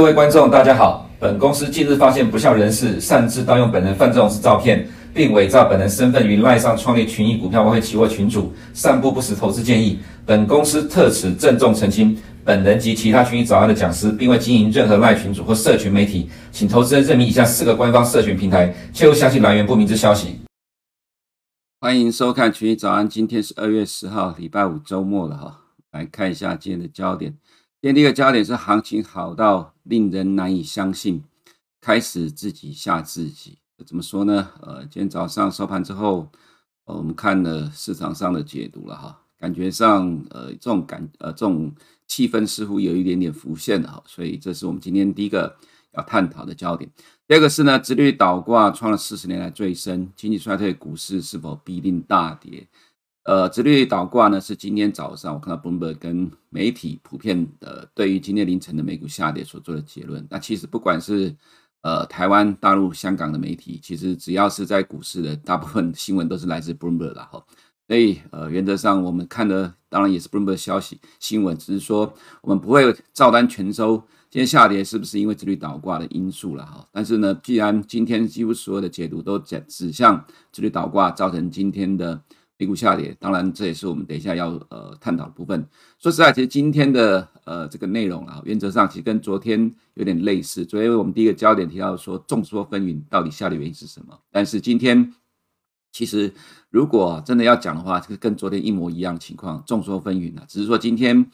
各位观众，大家好。本公司近日发现不肖人士擅自盗用本人范仲式照片，并伪造本人身份于赖上创立群益股票外汇期货群组，散布不实投资建议。本公司特此郑重澄清，本人及其他群益早安的讲师，并未经营任何赖群组或社群媒体，请投资人认明以下四个官方社群平台，切勿相信来源不明之消息。欢迎收看群益早安，今天是二月十号，礼拜五周末了哈，来看一下今天的焦点。今天第一个焦点是行情好到令人难以相信，开始自己吓自己。怎么说呢？呃，今天早上收盘之后，呃，我们看了市场上的解读了哈，感觉上呃这种感呃这种气氛似乎有一点点浮现了哈，所以这是我们今天第一个要探讨的焦点。第二个是呢，殖利率倒挂创了四十年来最深，经济衰退，股市是否必定大跌？呃，殖利率倒挂呢，是今天早上我看到 Bloomberg 跟媒体普遍呃对于今天凌晨的美股下跌所做的结论。那其实不管是呃台湾、大陆、香港的媒体，其实只要是在股市的大部分新闻都是来自 Bloomberg 的哈。所以呃原则上我们看的当然也是 Bloomberg 消息新闻，只是说我们不会照单全收。今天下跌是不是因为殖利率倒挂的因素了哈？但是呢，既然今天几乎所有的解读都指指向殖利率倒挂造成今天的。美股下跌，当然这也是我们等一下要呃探讨的部分。说实在，其实今天的呃这个内容啊，原则上其实跟昨天有点类似。昨天我们第一个焦点提到说众说纷纭，到底下跌原因是什么？但是今天其实如果真的要讲的话，这个跟昨天一模一样情况，众说纷纭啊，只是说今天。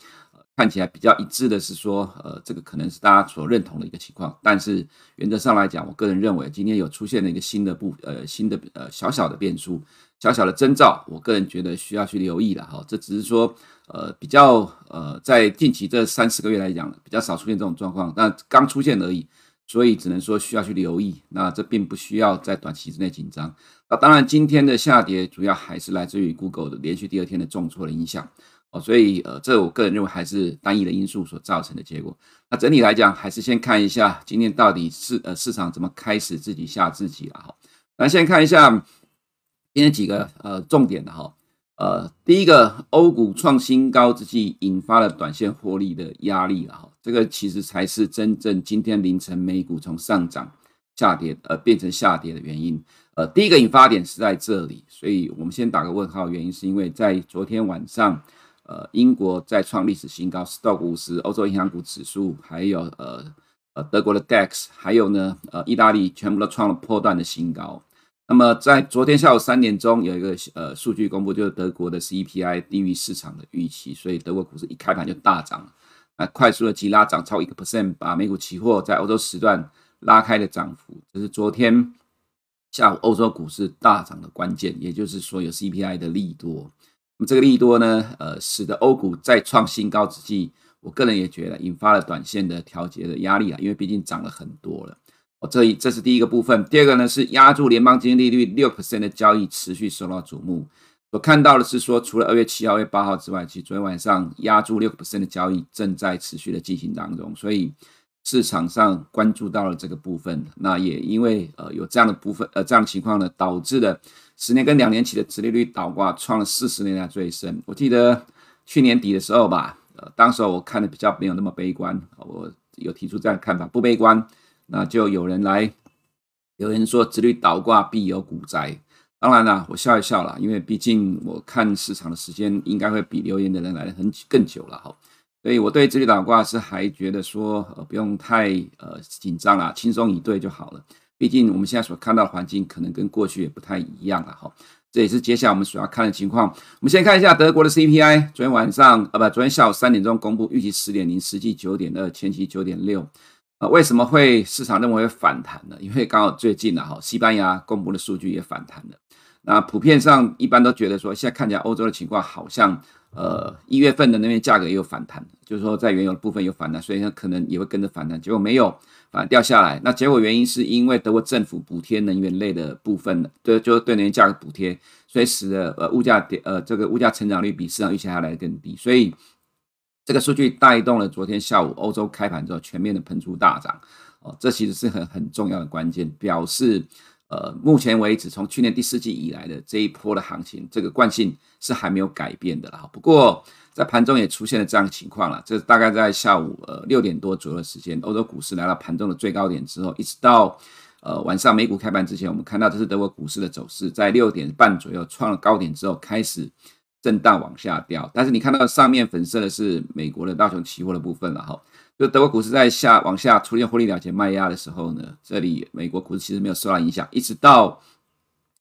看起来比较一致的是说，呃，这个可能是大家所认同的一个情况。但是原则上来讲，我个人认为今天有出现了一个新的不呃新的呃小小的变数，小小的征兆，我个人觉得需要去留意了哈。这只是说呃比较呃在近期这三四个月来讲比较少出现这种状况，但刚出现而已，所以只能说需要去留意。那这并不需要在短期之内紧张。那当然，今天的下跌主要还是来自于 Google 的连续第二天的重挫的影响哦。所以，呃，这我个人认为还是单一的因素所造成的结果。那整体来讲，还是先看一下今天到底是呃市场怎么开始自己吓自己了哈。那，先看一下今天几个呃重点的哈。呃，第一个，欧股创新高之际，引发了短线获利的压力了哈。这个其实才是真正今天凌晨美股从上涨下跌呃变成下跌的原因。呃，第一个引发点是在这里，所以我们先打个问号。原因是因为在昨天晚上。呃，英国再创历史新高，Stock 五十，欧洲银行股指数，还有呃呃德国的 DAX，还有呢呃意大利全部都创了波段的新高。那么在昨天下午三点钟有一个呃数据公布，就是德国的 CPI 低于市场的预期，所以德国股市一开盘就大涨，啊，快速的急拉涨超一个 percent，把美股期货在欧洲时段拉开的涨幅，这是昨天下午欧洲股市大涨的关键，也就是说有 CPI 的利多。那么这个利多呢，呃，使得欧股再创新高之际，我个人也觉得引发了短线的调节的压力啊，因为毕竟涨了很多了。这一这是第一个部分。第二个呢是压住联邦基金利率六 percent 的交易持续受到瞩目。我看到的是说，除了二月七号、二月八号之外，其实昨天晚上压住六 percent 的交易正在持续的进行当中，所以市场上关注到了这个部分。那也因为呃有这样的部分呃这样的情况呢，导致了。十年跟两年期的殖利率倒挂创了四十年来最深。我记得去年底的时候吧，呃，当时我看的比较没有那么悲观，我有提出这样的看法，不悲观，那就有人来，有人说殖利率倒挂必有股灾。当然了，我笑一笑啦，因为毕竟我看市场的时间应该会比留言的人来的很更久了哈，所以我对殖利率倒挂是还觉得说，呃，不用太呃紧张啦，轻松以对就好了。毕竟我们现在所看到的环境可能跟过去也不太一样了哈，这也是接下来我们所要看的情况。我们先看一下德国的 CPI，昨天晚上啊不，昨天下午三点钟公布，预期十点零，实际九点二，前期九点六。啊，为什么会市场认为会反弹呢？因为刚好最近呢哈，西班牙公布的数据也反弹了。那普遍上一般都觉得说，现在看起来欧洲的情况好像。呃，一月份的那边价格也有反弹，就是说在原油的部分有反弹，所以它可能也会跟着反弹。结果没有，反而掉下来。那结果原因是因为德国政府补贴能源类的部分，对，就对能源价格补贴，所以使得呃物价跌，呃这个物价成长率比市场预期还来得更低。所以这个数据带动了昨天下午欧洲开盘之后全面的喷出大涨。哦，这其实是很很重要的关键，表示呃，目前为止，从去年第四季以来的这一波的行情，这个惯性是还没有改变的啦。不过，在盘中也出现了这样的情况了，这大概在下午呃六点多左右的时间，欧洲股市来到盘中的最高点之后，一直到呃晚上美股开盘之前，我们看到这是德国股市的走势，在六点半左右创了高点之后，开始震荡往下掉。但是你看到上面粉色的是美国的道琼期货的部分了哈。就德国股市在下往下出现获利了结卖压的时候呢，这里美国股市其实没有受到影响，一直到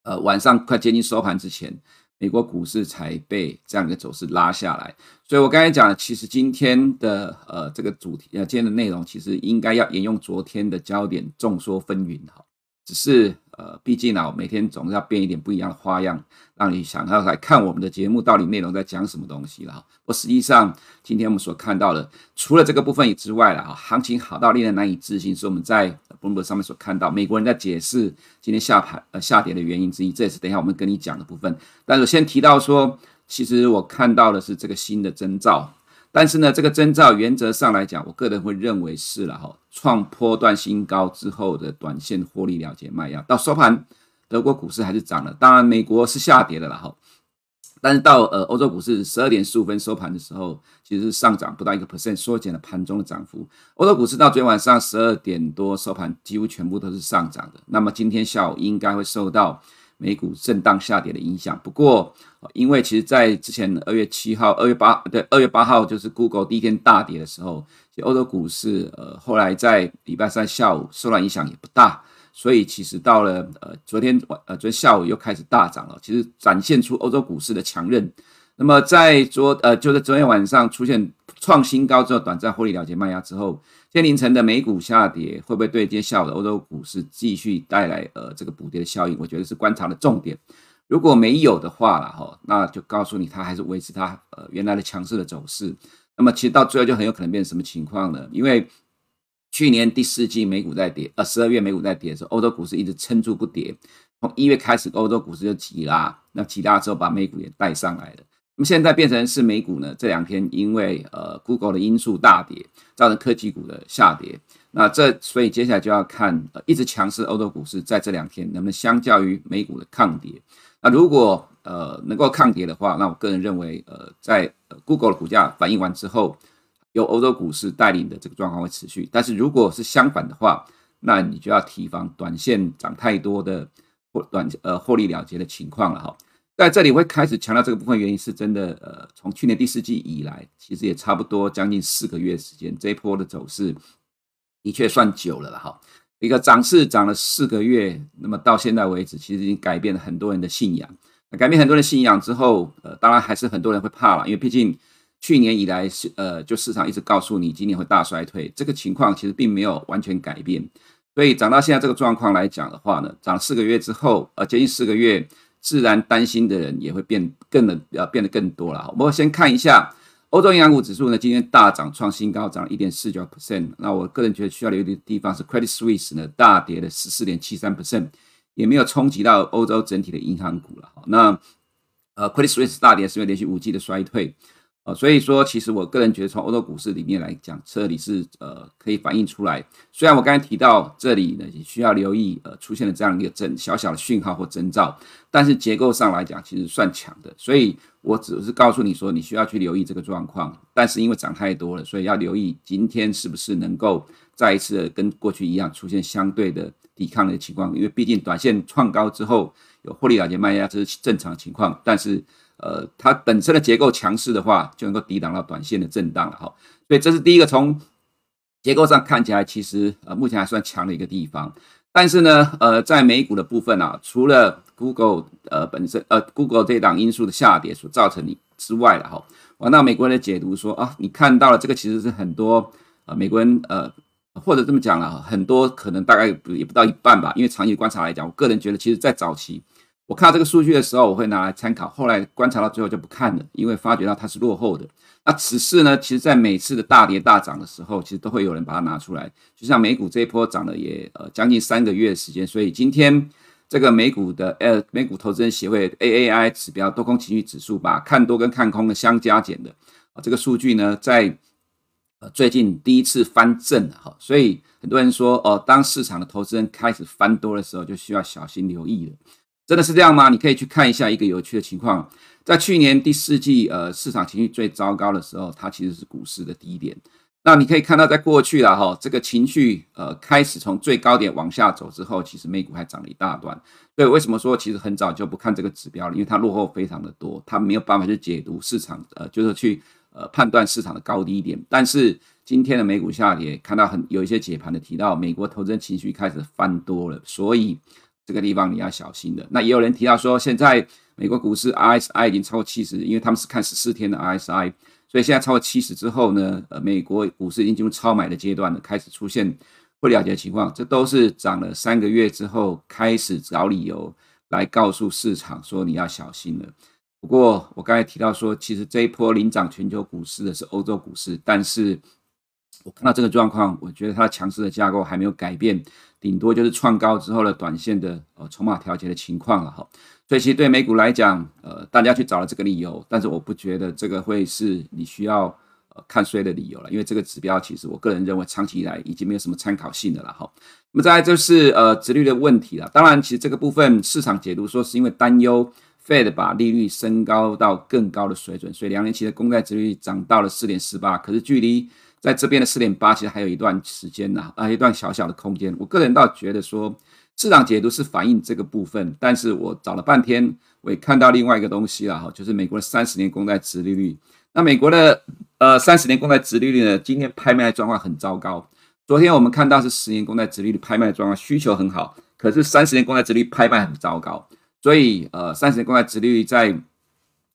呃晚上快接近收盘之前，美国股市才被这样一个走势拉下来。所以我刚才讲，其实今天的呃这个主题呃今天的内容，其实应该要沿用昨天的焦点，众说纷纭哈，只是。呃，毕竟呢，我每天总是要变一点不一样的花样，让你想要来看我们的节目到底内容在讲什么东西了。我实际上今天我们所看到的，除了这个部分之外了哈，行情好到令人难以置信，是我们在 Bloomberg 上面所看到美国人在解释今天下盘呃下跌的原因之一。这也是等一下我们跟你讲的部分。但是先提到说，其实我看到的是这个新的征兆。但是呢，这个征兆原则上来讲，我个人会认为是了哈，创波段新高之后的短线获利了结卖压。到收盘，德国股市还是涨了，当然美国是下跌的了哈。但是到呃欧洲股市十二点十五分收盘的时候，其实是上涨不到一个 percent，缩减了盘中的涨幅。欧洲股市到昨天晚上十二点多收盘，几乎全部都是上涨的。那么今天下午应该会受到。美股震荡下跌的影响，不过，因为其实，在之前二月七号、二月八对二月八号就是 Google 第一天大跌的时候，其实欧洲股市呃后来在礼拜三下午受到影响也不大，所以其实到了呃昨天晚呃昨天下午又开始大涨了，其实展现出欧洲股市的强韧。那么在昨呃就在昨天晚上出现创新高之后，短暂获利了结卖压之后。天凌晨的美股下跌，会不会对接下午的欧洲股市继续带来呃这个补跌的效应？我觉得是观察的重点。如果没有的话了哈，那就告诉你它还是维持它呃原来的强势的走势。那么其实到最后就很有可能变成什么情况呢？因为去年第四季美股在跌，呃十二月美股在跌的时候，欧洲股市一直撑住不跌。从一月开始，欧洲股市就急拉，那急拉之后把美股也带上来了。那么现在变成是美股呢，这两天因为呃 Google 的因素大跌，造成科技股的下跌。那这所以接下来就要看呃一直强势欧洲股市在这两天能不能相较于美股的抗跌。那如果呃能够抗跌的话，那我个人认为呃在 Google 的股价反应完之后，由欧洲股市带领的这个状况会持续。但是如果是相反的话，那你就要提防短线涨太多的或短呃获利了结的情况了哈。在这里会开始强调这个部分，原因是真的，呃，从去年第四季以来，其实也差不多将近四个月时间，这一波的走势的确算久了了哈。一个涨势涨了四个月，那么到现在为止，其实已经改变了很多人的信仰。改变很多人信仰之后，呃，当然还是很多人会怕了，因为毕竟去年以来是呃，就市场一直告诉你今年会大衰退，这个情况其实并没有完全改变。所以涨到现在这个状况来讲的话呢，涨四个月之后，呃，接近四个月。自然担心的人也会变更的呃变得更多了。我们先看一下欧洲银行股指数呢，今天大涨创新高，涨了一点四九 percent。那我个人觉得需要留意的地方是 Credit Suisse 呢大跌了十四点七三 percent，也没有冲击到欧洲整体的银行股了。那呃 Credit Suisse 大跌是因为连续五季的衰退。呃，所以说，其实我个人觉得，从欧洲股市里面来讲，这里是呃可以反映出来。虽然我刚才提到这里呢，也需要留意呃出现了这样一个征小小的讯号或征兆，但是结构上来讲，其实算强的。所以我只是告诉你说，你需要去留意这个状况。但是因为涨太多了，所以要留意今天是不是能够再一次的跟过去一样出现相对的抵抗的情况。因为毕竟短线创高之后有获利了结卖压，这是正常情况。但是呃，它本身的结构强势的话，就能够抵挡到短线的震荡了哈。所以这是第一个，从结构上看起来，其实呃目前还算强的一个地方。但是呢，呃，在美股的部分啊，除了 Google 呃本身呃 Google 这档因素的下跌所造成的之外了哈，我那美国人的解读说啊，你看到了这个其实是很多呃美国人呃或者这么讲了，很多可能大概也不到一半吧，因为长期观察来讲，我个人觉得其实在早期。我看到这个数据的时候，我会拿来参考。后来观察到最后就不看了，因为发觉到它是落后的。那此事呢，其实在每次的大跌大涨的时候，其实都会有人把它拿出来。就像美股这一波涨了也呃将近三个月的时间，所以今天这个美股的呃美股投资人协会 AAI 指标多空情绪指数把看多跟看空的相加减的啊这个数据呢，在。呃最近第一次翻正了哈，所以很多人说哦，当市场的投资人开始翻多的时候，就需要小心留意了。真的是这样吗？你可以去看一下一个有趣的情况，在去年第四季呃市场情绪最糟糕的时候，它其实是股市的低点。那你可以看到，在过去了哈，这个情绪呃开始从最高点往下走之后，其实美股还涨了一大段。所以为什么说其实很早就不看这个指标了？因为它落后非常的多，它没有办法去解读市场呃，就是去呃判断市场的高低点。但是今天的美股下跌，看到很有一些解盘的提到，美国投资人情绪开始翻多了，所以这个地方你要小心的。那也有人提到说，现在美国股市 RSI 已经超过七十，因为他们是看十四天的 RSI。所以现在超过七十之后呢，呃，美国股市已经进入超买的阶段了，开始出现不了解的情况，这都是涨了三个月之后开始找理由来告诉市场说你要小心了。不过我刚才提到说，其实这一波领涨全球股市的是欧洲股市，但是我看到这个状况，我觉得它的强势的架构还没有改变，顶多就是创高之后的短线的呃筹码调节的情况了哈。所以其实对美股来讲，呃，大家去找了这个理由，但是我不觉得这个会是你需要呃看衰的理由了，因为这个指标其实我个人认为长期以来已经没有什么参考性的了哈。那么再来就是呃殖率的问题了，当然其实这个部分市场解读说是因为担忧 Fed 把利率升高到更高的水准，所以两年期的公债殖率涨到了四点四八，可是距离在这边的四点八其实还有一段时间呢，啊一段小小的空间。我个人倒觉得说。市场解读是反映这个部分，但是我找了半天，我也看到另外一个东西了哈，就是美国的三十年公债殖利率。那美国的呃三十年公债殖利率呢，今天拍卖的状况很糟糕。昨天我们看到是十年公债殖利率拍卖的状况，需求很好，可是三十年公债殖利率拍卖很糟糕。所以呃三十年公债殖利率在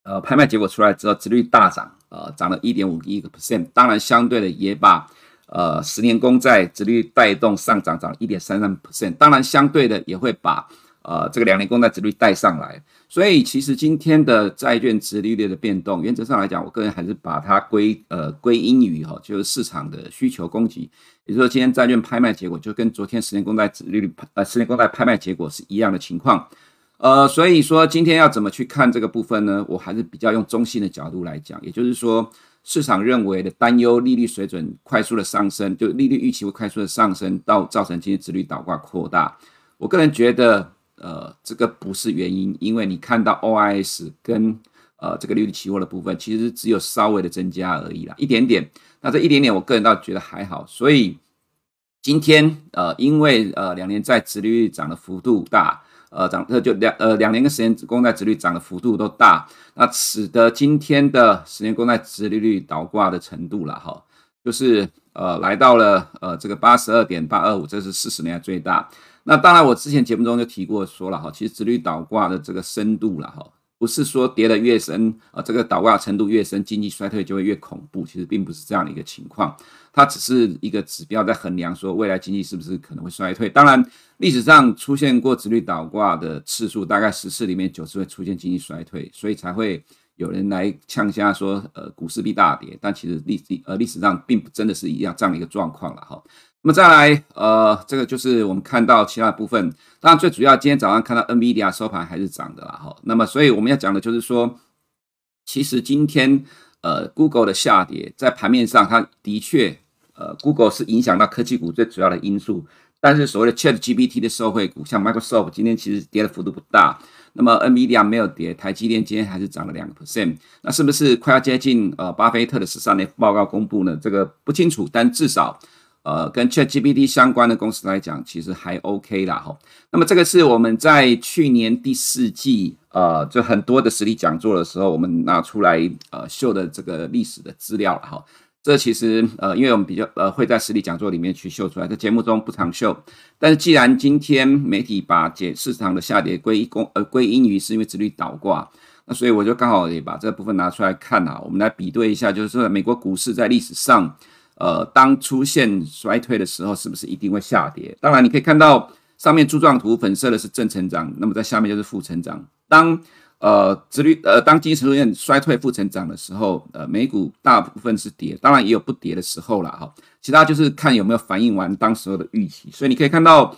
呃拍卖结果出来之后，殖利率大涨，呃涨了一点五一个 percent，当然相对的也把。呃，十年公债殖利率带动上涨，涨了一点三三 percent。当然，相对的也会把呃这个两年公债殖率带上来。所以，其实今天的债券殖利率的变动，原则上来讲，我个人还是把它归呃归因于哈，就是市场的需求供给。也就说，今天债券拍卖结果就跟昨天十年公债殖利率呃十年公债拍卖结果是一样的情况。呃，所以说今天要怎么去看这个部分呢？我还是比较用中性的角度来讲，也就是说。市场认为的担忧，利率水准快速的上升，就利率预期会快速的上升，到造成今天殖率倒挂扩大。我个人觉得，呃，这个不是原因，因为你看到 OIS 跟呃这个利率期货的部分，其实只有稍微的增加而已啦，一点点。那这一点点，我个人倒觉得还好。所以今天，呃，因为呃两年债殖利率涨的幅度大。呃，涨呃就两呃两年跟十年公债殖率涨的幅度都大，那使得今天的十年公债殖利率倒挂的程度了哈，就是呃来到了呃这个八十二点八二五，这是四十年来最大。那当然我之前节目中就提过说了哈，其实殖率倒挂的这个深度了哈，不是说跌得越深啊，这个倒挂程度越深，经济衰退就会越恐怖，其实并不是这样的一个情况。它只是一个指标，在衡量说未来经济是不是可能会衰退。当然，历史上出现过直率倒挂的次数，大概十次里面九次会出现经济衰退，所以才会有人来呛下说，呃，股市必大跌。但其实历史呃历史上并不真的是一样这样的一个状况了哈。那么再来，呃，这个就是我们看到其他部分。当然，最主要今天早上看到 NVIDIA 收盘还是涨的啦哈。那么，所以我们要讲的就是说，其实今天。呃，Google 的下跌在盘面上，它的确，呃，Google 是影响到科技股最主要的因素。但是所谓的 ChatGPT 的受惠股，像 Microsoft 今天其实跌的幅度不大。那么 NVIDIA 没有跌，台积电今天还是涨了两个 percent。那是不是快要接近呃巴菲特的十三年报告公布呢？这个不清楚，但至少。呃，跟 ChatGPT 相关的公司来讲，其实还 OK 啦哈。那么这个是我们在去年第四季，呃，就很多的实力讲座的时候，我们拿出来呃秀的这个历史的资料了哈。这其实呃，因为我们比较呃会在实力讲座里面去秀出来，在节目中不常秀。但是既然今天媒体把解市场的下跌归功呃归因于是因为殖率倒挂，那所以我就刚好也把这部分拿出来看啊，我们来比对一下，就是说美国股市在历史上。呃，当出现衰退的时候，是不是一定会下跌？当然，你可以看到上面柱状图粉色的是正成长，那么在下面就是负成长。当呃殖率呃当经济出现衰退负成长的时候，呃美股大部分是跌，当然也有不跌的时候了哈。其他就是看有没有反映完当时候的预期。所以你可以看到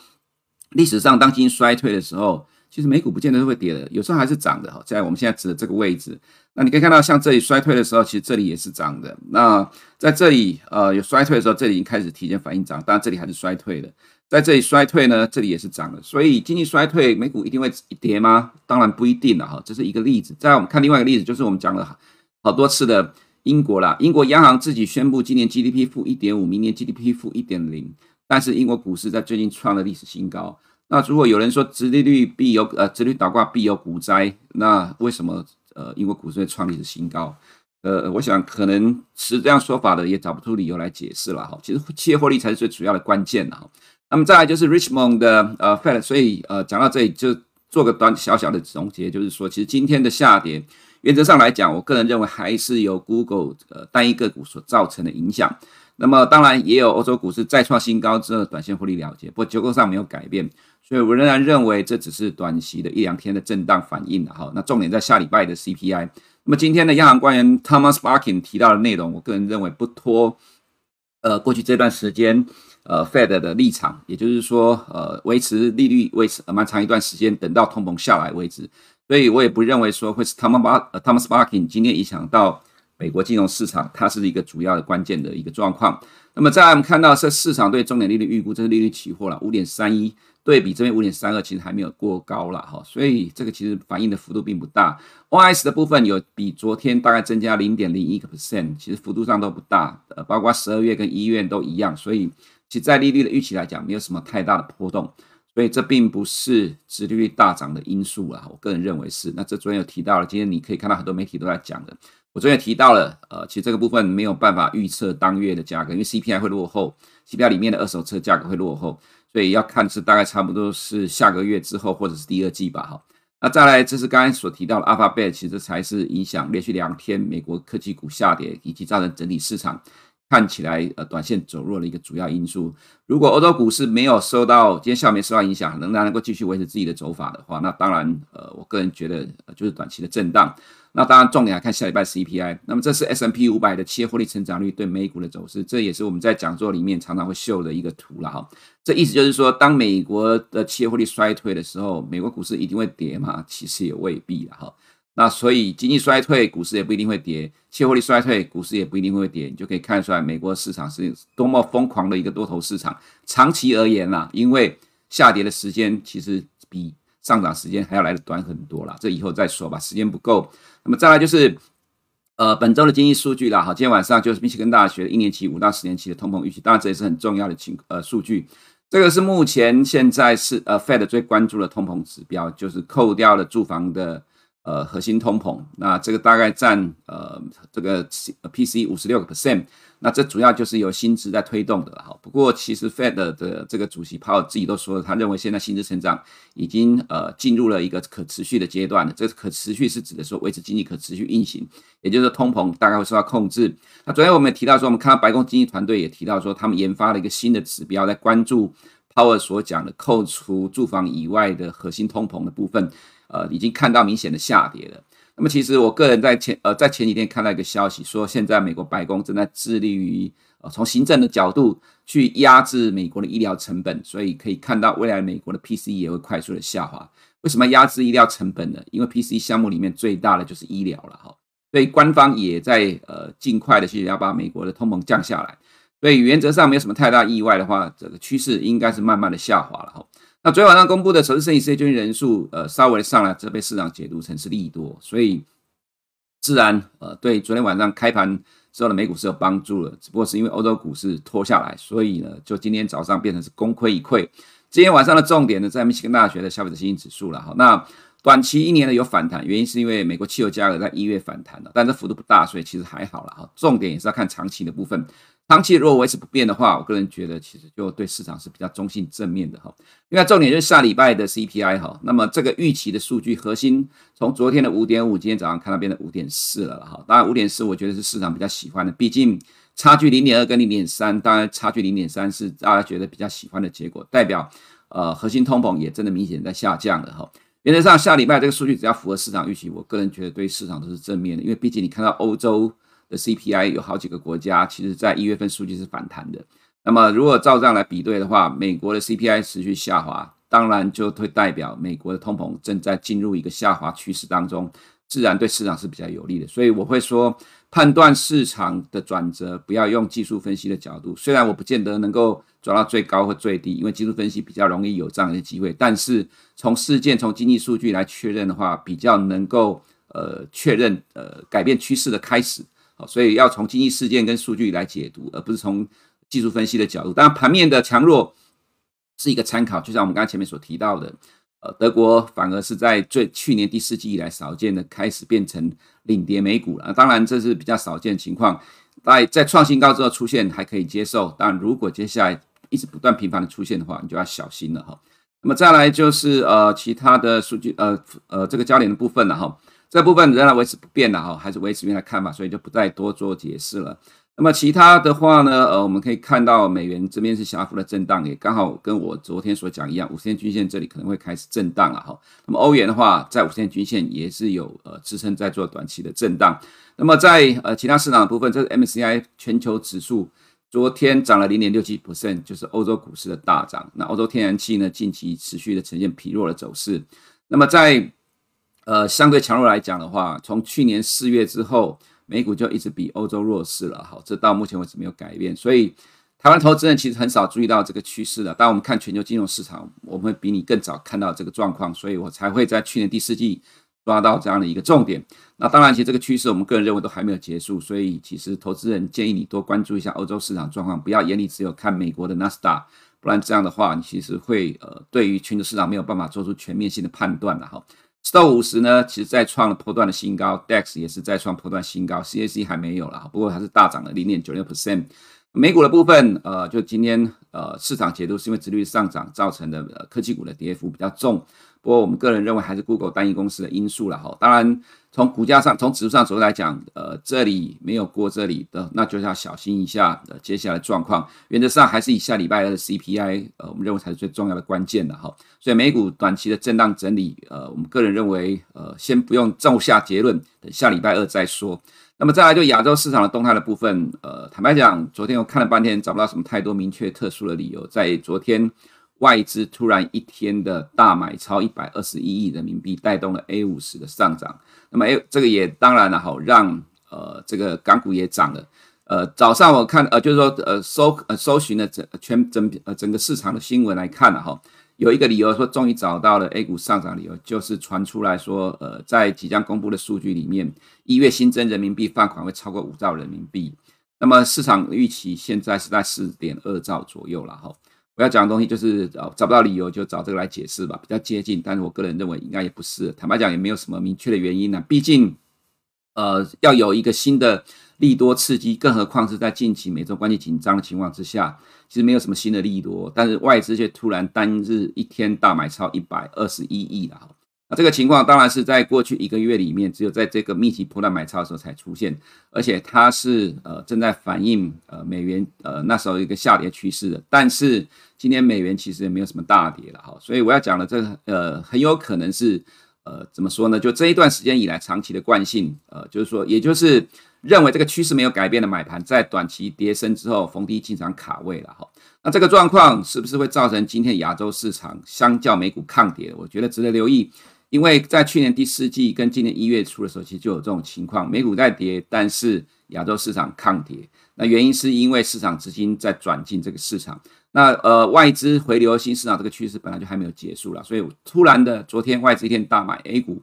历史上当经济衰退的时候，其实美股不见得是会跌的，有时候还是涨的哈。在我们现在指的这个位置，那你可以看到，像这里衰退的时候，其实这里也是涨的。那在这里呃有衰退的时候，这里已经开始提前反应涨，当然这里还是衰退的。在这里衰退呢，这里也是涨的。所以经济衰退，美股一定会跌吗？当然不一定了哈。这是一个例子。再来我们看另外一个例子，就是我们讲了好多次的英国啦。英国央行自己宣布今年 GDP 负一点五，明年 GDP 负一点零。但是英国股市在最近创了历史新高。那如果有人说殖利率必有呃殖利率倒挂必有股灾，那为什么呃英国股市会创历史新高？呃，我想可能持这样说法的也找不出理由来解释了哈。其实企业获利才是最主要的关键哈。那么再来就是 Richmond 的呃 Fed，所以呃讲到这里就做个短小小的总结，就是说其实今天的下跌原则上来讲，我个人认为还是由 Google 呃单一个股所造成的影响。那么当然也有欧洲股市再创新高之后，短线获利了结，不过结构上没有改变，所以我仍然认为这只是短期的一两天的震荡反应了哈。那重点在下礼拜的 CPI。那么今天的央行官员 Thomas Barkin 提到的内容，我个人认为不脱呃过去这段时间呃 Fed 的立场，也就是说呃维持利率维持蛮长一段时间，等到通膨下来为止。所以我也不认为说会是 Thomas Bar 呃 Thomas Barkin 今天影响到。美国金融市场，它是一个主要的关键的一个状况。那么，再来我们看到是市场对重点利率预估，这是利率期货了，五点三一对比这边五点三二，其实还没有过高了哈，所以这个其实反应的幅度并不大。OS 的部分有比昨天大概增加零点零一个 percent，其实幅度上都不大，呃，包括十二月跟一月都一样，所以其实在利率的预期来讲，没有什么太大的波动，所以这并不是殖利率大涨的因素了。我个人认为是。那这昨天有提到了，今天你可以看到很多媒体都在讲的。我昨天也提到了，呃，其实这个部分没有办法预测当月的价格，因为 CPI 会落后，CPI 里面的二手车价格会落后，所以要看是大概差不多是下个月之后或者是第二季吧，哈。那再来，这是刚才所提到的 Alphabet，其实才是影响连续两天美国科技股下跌以及造成整体市场看起来呃短线走弱的一个主要因素。如果欧洲股市没有受到今天下午没受到影响，仍然能够继续维持自己的走法的话，那当然，呃，我个人觉得就是短期的震荡。那当然，重点来看下礼拜 CPI。那么这是 S M P 五百的企业获利成长率对美股的走势，这也是我们在讲座里面常常会秀的一个图了哈。这意思就是说，当美国的企业获利衰退的时候，美国股市一定会跌吗？其实也未必了哈。那所以经济衰退，股市也不一定会跌；企业获利衰退，股市也不一定会跌。你就可以看出来，美国市场是多么疯狂的一个多头市场。长期而言啦，因为下跌的时间其实比上涨时间还要来的短很多啦，这以后再说吧，时间不够。那么再来就是，呃，本周的经济数据啦，好，今天晚上就是密歇根大学一年期、五到十年期的通膨预期，当然这也是很重要的情呃数据。这个是目前现在是呃 Fed 最关注的通膨指标，就是扣掉了住房的呃核心通膨，那这个大概占呃这个 P C 五十六个 percent。那这主要就是由薪资在推动的哈。不过其实 Fed 的这个主席鲍尔自己都说了，他认为现在薪资成长已经呃进入了一个可持续的阶段了。这可持续是指的说维持经济可持续运行，也就是说通膨大概会受到控制。那昨天我们也提到说，我们看到白宫经济团队也提到说，他们研发了一个新的指标，在关注鲍尔所讲的扣除住房以外的核心通膨的部分，呃，已经看到明显的下跌了。那么其实我个人在前呃在前几天看到一个消息，说现在美国白宫正在致力于呃从行政的角度去压制美国的医疗成本，所以可以看到未来美国的 PCE 也会快速的下滑。为什么压制医疗成本呢？因为 PCE 项目里面最大的就是医疗了哈，所以官方也在呃尽快的去要把美国的通膨降下来。所以原则上没有什么太大意外的话，这个趋势应该是慢慢的下滑了哈。那昨天晚上公布的首次申请失业救济人数，呃，稍微上来，这被市场解读成是利多，所以自然呃，对昨天晚上开盘之后的美股是有帮助的。只不过是因为欧洲股市拖下来，所以呢，就今天早上变成是功亏一篑。今天晚上的重点呢，在密歇根大学的消费者信心指数了哈。那短期一年呢有反弹，原因是因为美国汽油价格在一月反弹了，但这幅度不大，所以其实还好了哈。重点也是要看长期的部分。长期如果维持不变的话，我个人觉得其实就对市场是比较中性正面的哈。因为重点就是下礼拜的 CPI 哈，那么这个预期的数据核心从昨天的五点五，今天早上看到变成五点四了哈。当然五点四我觉得是市场比较喜欢的，毕竟差距零点二跟零点三，当然差距零点三是大家觉得比较喜欢的结果，代表呃核心通膨也真的明显在下降了哈。原则上下礼拜这个数据只要符合市场预期，我个人觉得对市场都是正面的，因为毕竟你看到欧洲。的 CPI 有好几个国家，其实在一月份数据是反弹的。那么如果照这样来比对的话，美国的 CPI 持续下滑，当然就会代表美国的通膨正在进入一个下滑趋势当中，自然对市场是比较有利的。所以我会说，判断市场的转折不要用技术分析的角度，虽然我不见得能够抓到最高或最低，因为技术分析比较容易有这样的机会，但是从事件、从经济数据来确认的话，比较能够呃确认呃改变趋势的开始。所以要从经济事件跟数据来解读，而不是从技术分析的角度。当然，盘面的强弱是一个参考，就像我们刚才前面所提到的，呃，德国反而是在最去年第四季以来少见的开始变成领跌美股了。当然，这是比较少见的情况。在在创新高之后出现还可以接受，但如果接下来一直不断频繁的出现的话，你就要小心了哈。那么再来就是呃其他的数据，呃呃这个焦点的部分了哈。这部分仍然维持不变的哈，还是维持原来看法，所以就不再多做解释了。那么其他的话呢，呃，我们可以看到美元这边是小幅的震荡，也刚好跟我昨天所讲一样，五十天均线这里可能会开始震荡了哈。那么欧元的话，在五十天均线也是有呃支撑在做短期的震荡。那么在呃其他市场的部分，这是 MCI 全球指数昨天涨了零点六七 percent，就是欧洲股市的大涨。那欧洲天然气呢，近期持续的呈现疲弱的走势。那么在呃，相对强弱来讲的话，从去年四月之后，美股就一直比欧洲弱势了。好，这到目前为止没有改变。所以，台湾投资人其实很少注意到这个趋势的。当我们看全球金融市场，我们会比你更早看到这个状况，所以我才会在去年第四季抓到这样的一个重点。那当然，其实这个趋势我们个人认为都还没有结束，所以其实投资人建议你多关注一下欧洲市场状况，不要眼里只有看美国的纳斯达，不然这样的话，你其实会呃，对于全球市场没有办法做出全面性的判断了哈。Stoxx 五十呢，其实再创了波段的新高，DAX 也是再创波段新高，CAC 还没有了，不过它是大涨了零点九六 percent。美股的部分，呃，就今天呃市场解读是因为殖率上涨造成的，呃，科技股的跌幅比较重。不过我们个人认为还是 Google 单一公司的因素了哈。当然，从股价上、从指数上走来讲，呃，这里没有过这里的，那就是要小心一下呃接下来的状况。原则上还是以下礼拜二的 CPI，呃，我们认为才是最重要的关键的哈。所以美股短期的震荡整理，呃，我们个人认为，呃，先不用骤下结论，等下礼拜二再说。那么再来就亚洲市场的动态的部分，呃，坦白讲，昨天我看了半天，找不到什么太多明确特殊的理由，在昨天。外资突然一天的大买超一百二十一亿人民币，带动了 A 五十的上涨。那么 A 这个也当然了，哈让呃这个港股也涨了。呃，早上我看呃就是说呃搜呃搜寻了整全整呃整个市场的新闻来看了哈，有一个理由说终于找到了 A 股上涨理由，就是传出来说呃在即将公布的数据里面，一月新增人民币放款会超过五兆人民币。那么市场预期现在是在四点二兆左右了哈。我要讲的东西就是找找不到理由就找这个来解释吧，比较接近，但是我个人认为应该也不是。坦白讲也没有什么明确的原因呢、啊，毕竟，呃，要有一个新的利多刺激，更何况是在近期美中关系紧张的情况之下，其实没有什么新的利多，但是外资却突然单日一天大买超一百二十一亿了。这个情况当然是在过去一个月里面，只有在这个密集波段买超的时候才出现，而且它是呃正在反映呃美元呃那时候一个下跌趋势的。但是今天美元其实也没有什么大跌了哈，所以我要讲的这个呃很有可能是呃怎么说呢？就这一段时间以来长期的惯性，呃就是说也就是认为这个趋势没有改变的买盘，在短期跌升之后逢低进场卡位了哈。那这个状况是不是会造成今天亚洲市场相较美股抗跌？我觉得值得留意。因为在去年第四季跟今年一月初的时候，其实就有这种情况，美股在跌，但是亚洲市场抗跌。那原因是因为市场资金在转进这个市场，那呃外资回流新市场这个趋势本来就还没有结束了，所以突然的昨天外资一天大买 A 股，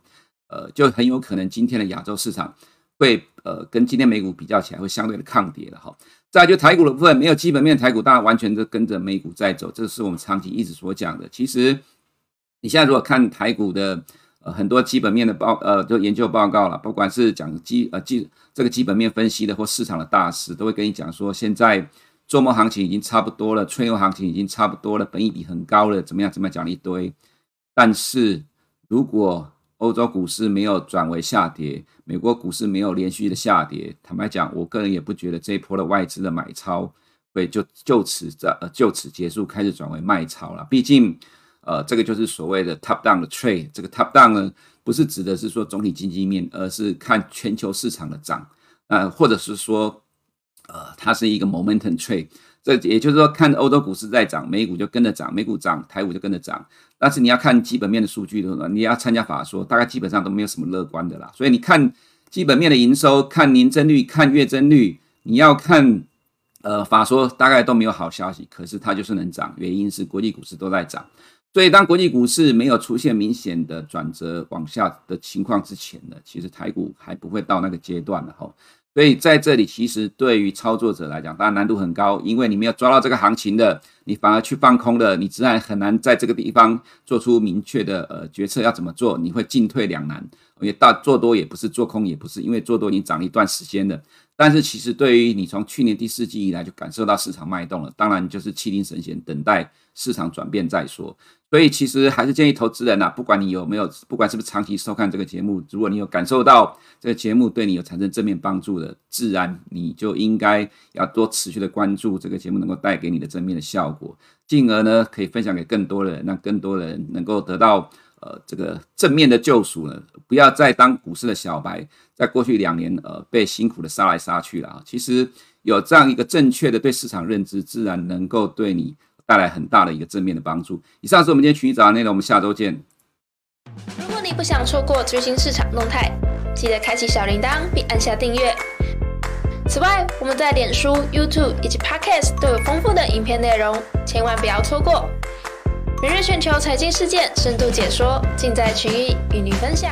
呃就很有可能今天的亚洲市场会呃跟今天美股比较起来会相对的抗跌了哈。再就台股的部分，没有基本面，台股当然完全都跟着美股在走，这是我们长期一直所讲的。其实你现在如果看台股的。呃，很多基本面的报，呃，就研究报告了，不管是讲基，呃基这个基本面分析的或市场的大师，都会跟你讲说，现在周末行情已经差不多了，春游行情已经差不多了，本益比很高了，怎么样？怎么样讲了一堆。但是如果欧洲股市没有转为下跌，美国股市没有连续的下跌，坦白讲，我个人也不觉得这一波的外资的买超会就就此在呃就此结束，开始转为卖超了，毕竟。呃，这个就是所谓的 top down 的 trade。这个 top down 呢，不是指的是说总体经济面，而是看全球市场的涨，呃，或者是说，呃，它是一个 momentum trade。这也就是说，看欧洲股市在涨，美股就跟着涨，美股涨，台股就跟着涨。但是你要看基本面的数据的话，你要参加法说，大概基本上都没有什么乐观的啦。所以你看基本面的营收，看年增率，看月增率，你要看呃法说，大概都没有好消息。可是它就是能涨，原因是国际股市都在涨。所以当国际股市没有出现明显的转折往下的情况之前呢，其实台股还不会到那个阶段的哈。所以在这里，其实对于操作者来讲，当然难度很高，因为你没有抓到这个行情的，你反而去放空的，你自然很难在这个地方做出明确的呃决策要怎么做，你会进退两难。因为大做多也不是，做空也不是，因为做多已经涨了一段时间了。但是其实对于你从去年第四季以来就感受到市场脉动了，当然就是气定神闲，等待市场转变再说。所以其实还是建议投资人呐，不管你有没有，不管是不是长期收看这个节目，如果你有感受到这个节目对你有产生正面帮助的，自然你就应该要多持续的关注这个节目能够带给你的正面的效果，进而呢可以分享给更多的人，让更多人能够得到呃这个正面的救赎呢，不要再当股市的小白，在过去两年呃被辛苦的杀来杀去了啊。其实有这样一个正确的对市场认知，自然能够对你。带来很大的一个正面的帮助。以上是我们今天群益早安内容，我们下周见。如果你不想错过最新市场动态，记得开启小铃铛并按下订阅。此外，我们在脸书、YouTube 以及 Podcast 都有丰富的影片内容，千万不要错过。每日全球财经事件深度解说，尽在群益与您分享。